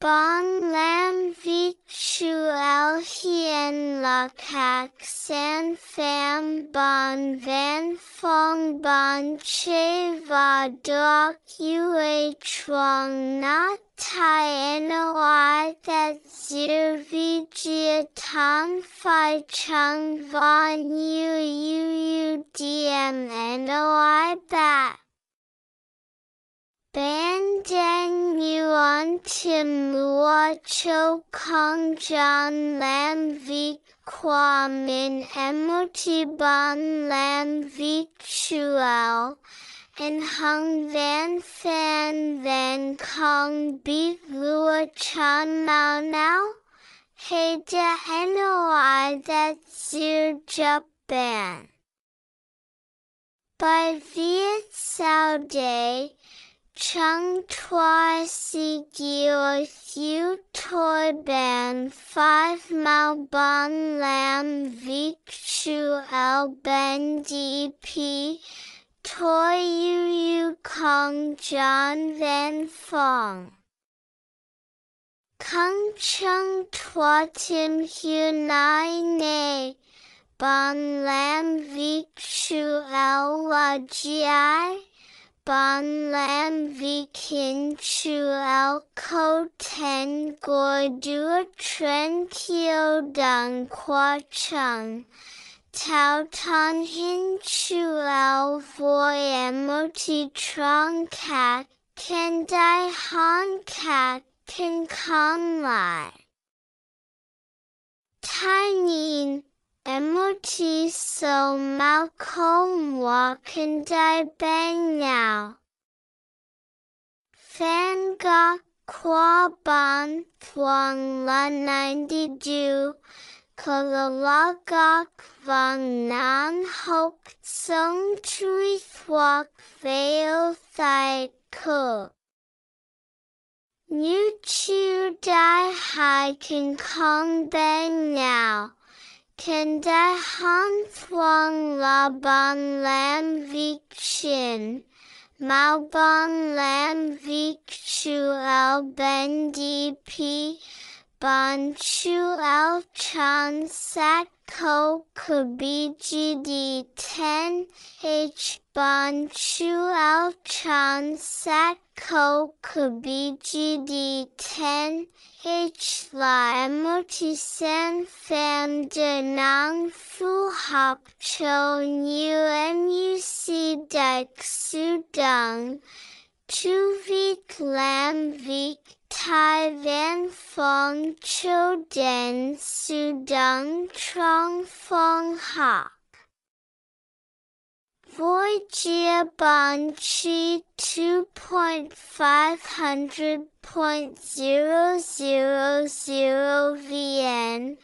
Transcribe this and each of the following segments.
Bon lam vi chu el hien la kak san pham bon van phong bon che va doc yue chuang na tai noi that Zear vi jia tan fi chung von yu yu yu diem noi bat. Ban dan yuan tim lua cho kong jan lam vi qua min emoti ban lam vi chuao, and hung van fan van kong bi lua chan mao now, he da noi that Zear jup ban. By Viet Sao Day, Chung Tui Si Gio Hu Toi Ban Five Mao Bon Lam Vic Chu El Ben DP Toi Yu Yu Kong John Van Fong. Kung Chung Tua Tim Hu Nai Ne Bon Lam Vic Chu El La Gi Bon lam vi kin chu el ko ten goi du tren kio dung qua chung. Tao ton hin chu el voi mot trong cat, can dai han cat, can con lai. Tiny MOT so Malcolm Walken die bang now. Fan ga qua ban thuang la 92 Kalala gok vang nan hok song chui thuak veo thai ko. New chu die high can kong bang now. Da han thuang la ban lam vik chin, Mao ban lam vik chu al ben dp, ban chu al chan sat ko kubi gd 10 h ban chu al chan sat ko kubi gd 10 H la mot san fan de nang fu hop cho nu muc dik su dung, tu vik lam vik tai van fong cho den su dung trong fong hop. Voi Jia Bon Chi 2.500.000 VN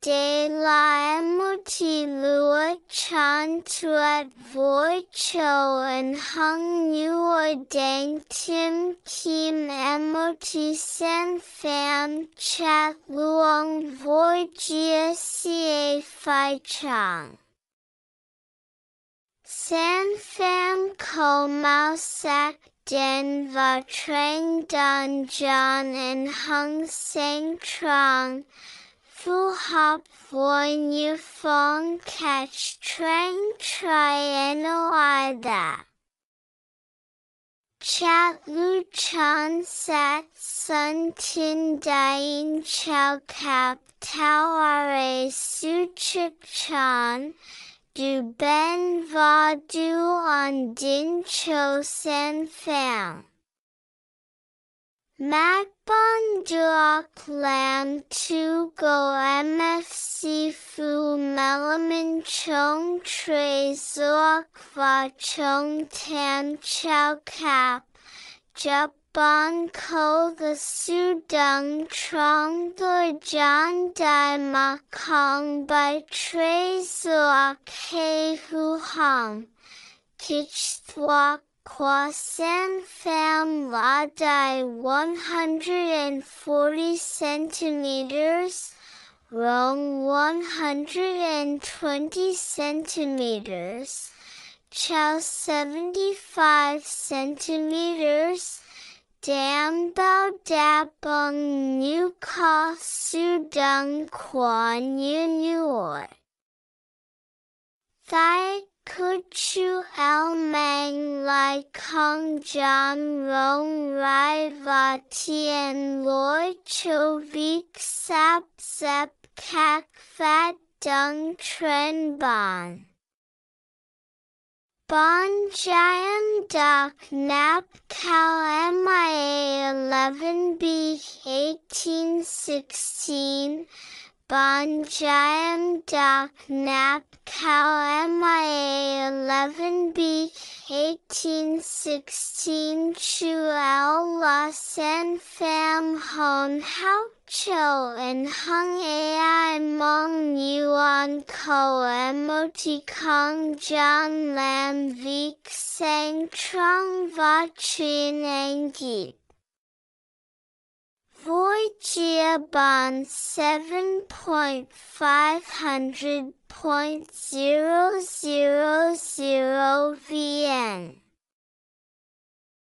De la Muti Lua Chan Tuat Voi Cho and Hung Nuoi Dang Tim Kim Mot San Pham Chat Luong Voi Jia Ca Phi Chang. San pham ko mao sak den va trang don john and hung sang trong. Fu hop voi như phong catch trang tri noi da. Chat lu chan sat sun tin dien chow kap tau are su chik chan du ben va du on din cho san pham. Mac bon duok lam tu go mfc fu melamin chong tre zuok va chong Tan chow kap. Jup bon ko the su dung trong the john dai ma kong by tre zuok he hu hong. Kich qua san pham la dai 140 centimeters, rong 120 centimeters, chow 75 centimeters, dam bao dabong nu ka su dung quan yu nuor. Kuchu El Mang Lai Kong Jam Rong Rai Va Tien Loi Cho Sap Sep Kak Fat Dung Tren Bon. Bon Jian Nap Cal MIA 11B 1816 Bon Jian Doc Nap Cal MIA 11B 1816 Chu Al La San Pham Hon Hao Cho and Hung Ai Mong Yuan Ko Moti Kong John Lam Vik Sang Trong Va Chin Angit. Voigia Bon 7.500.000 VN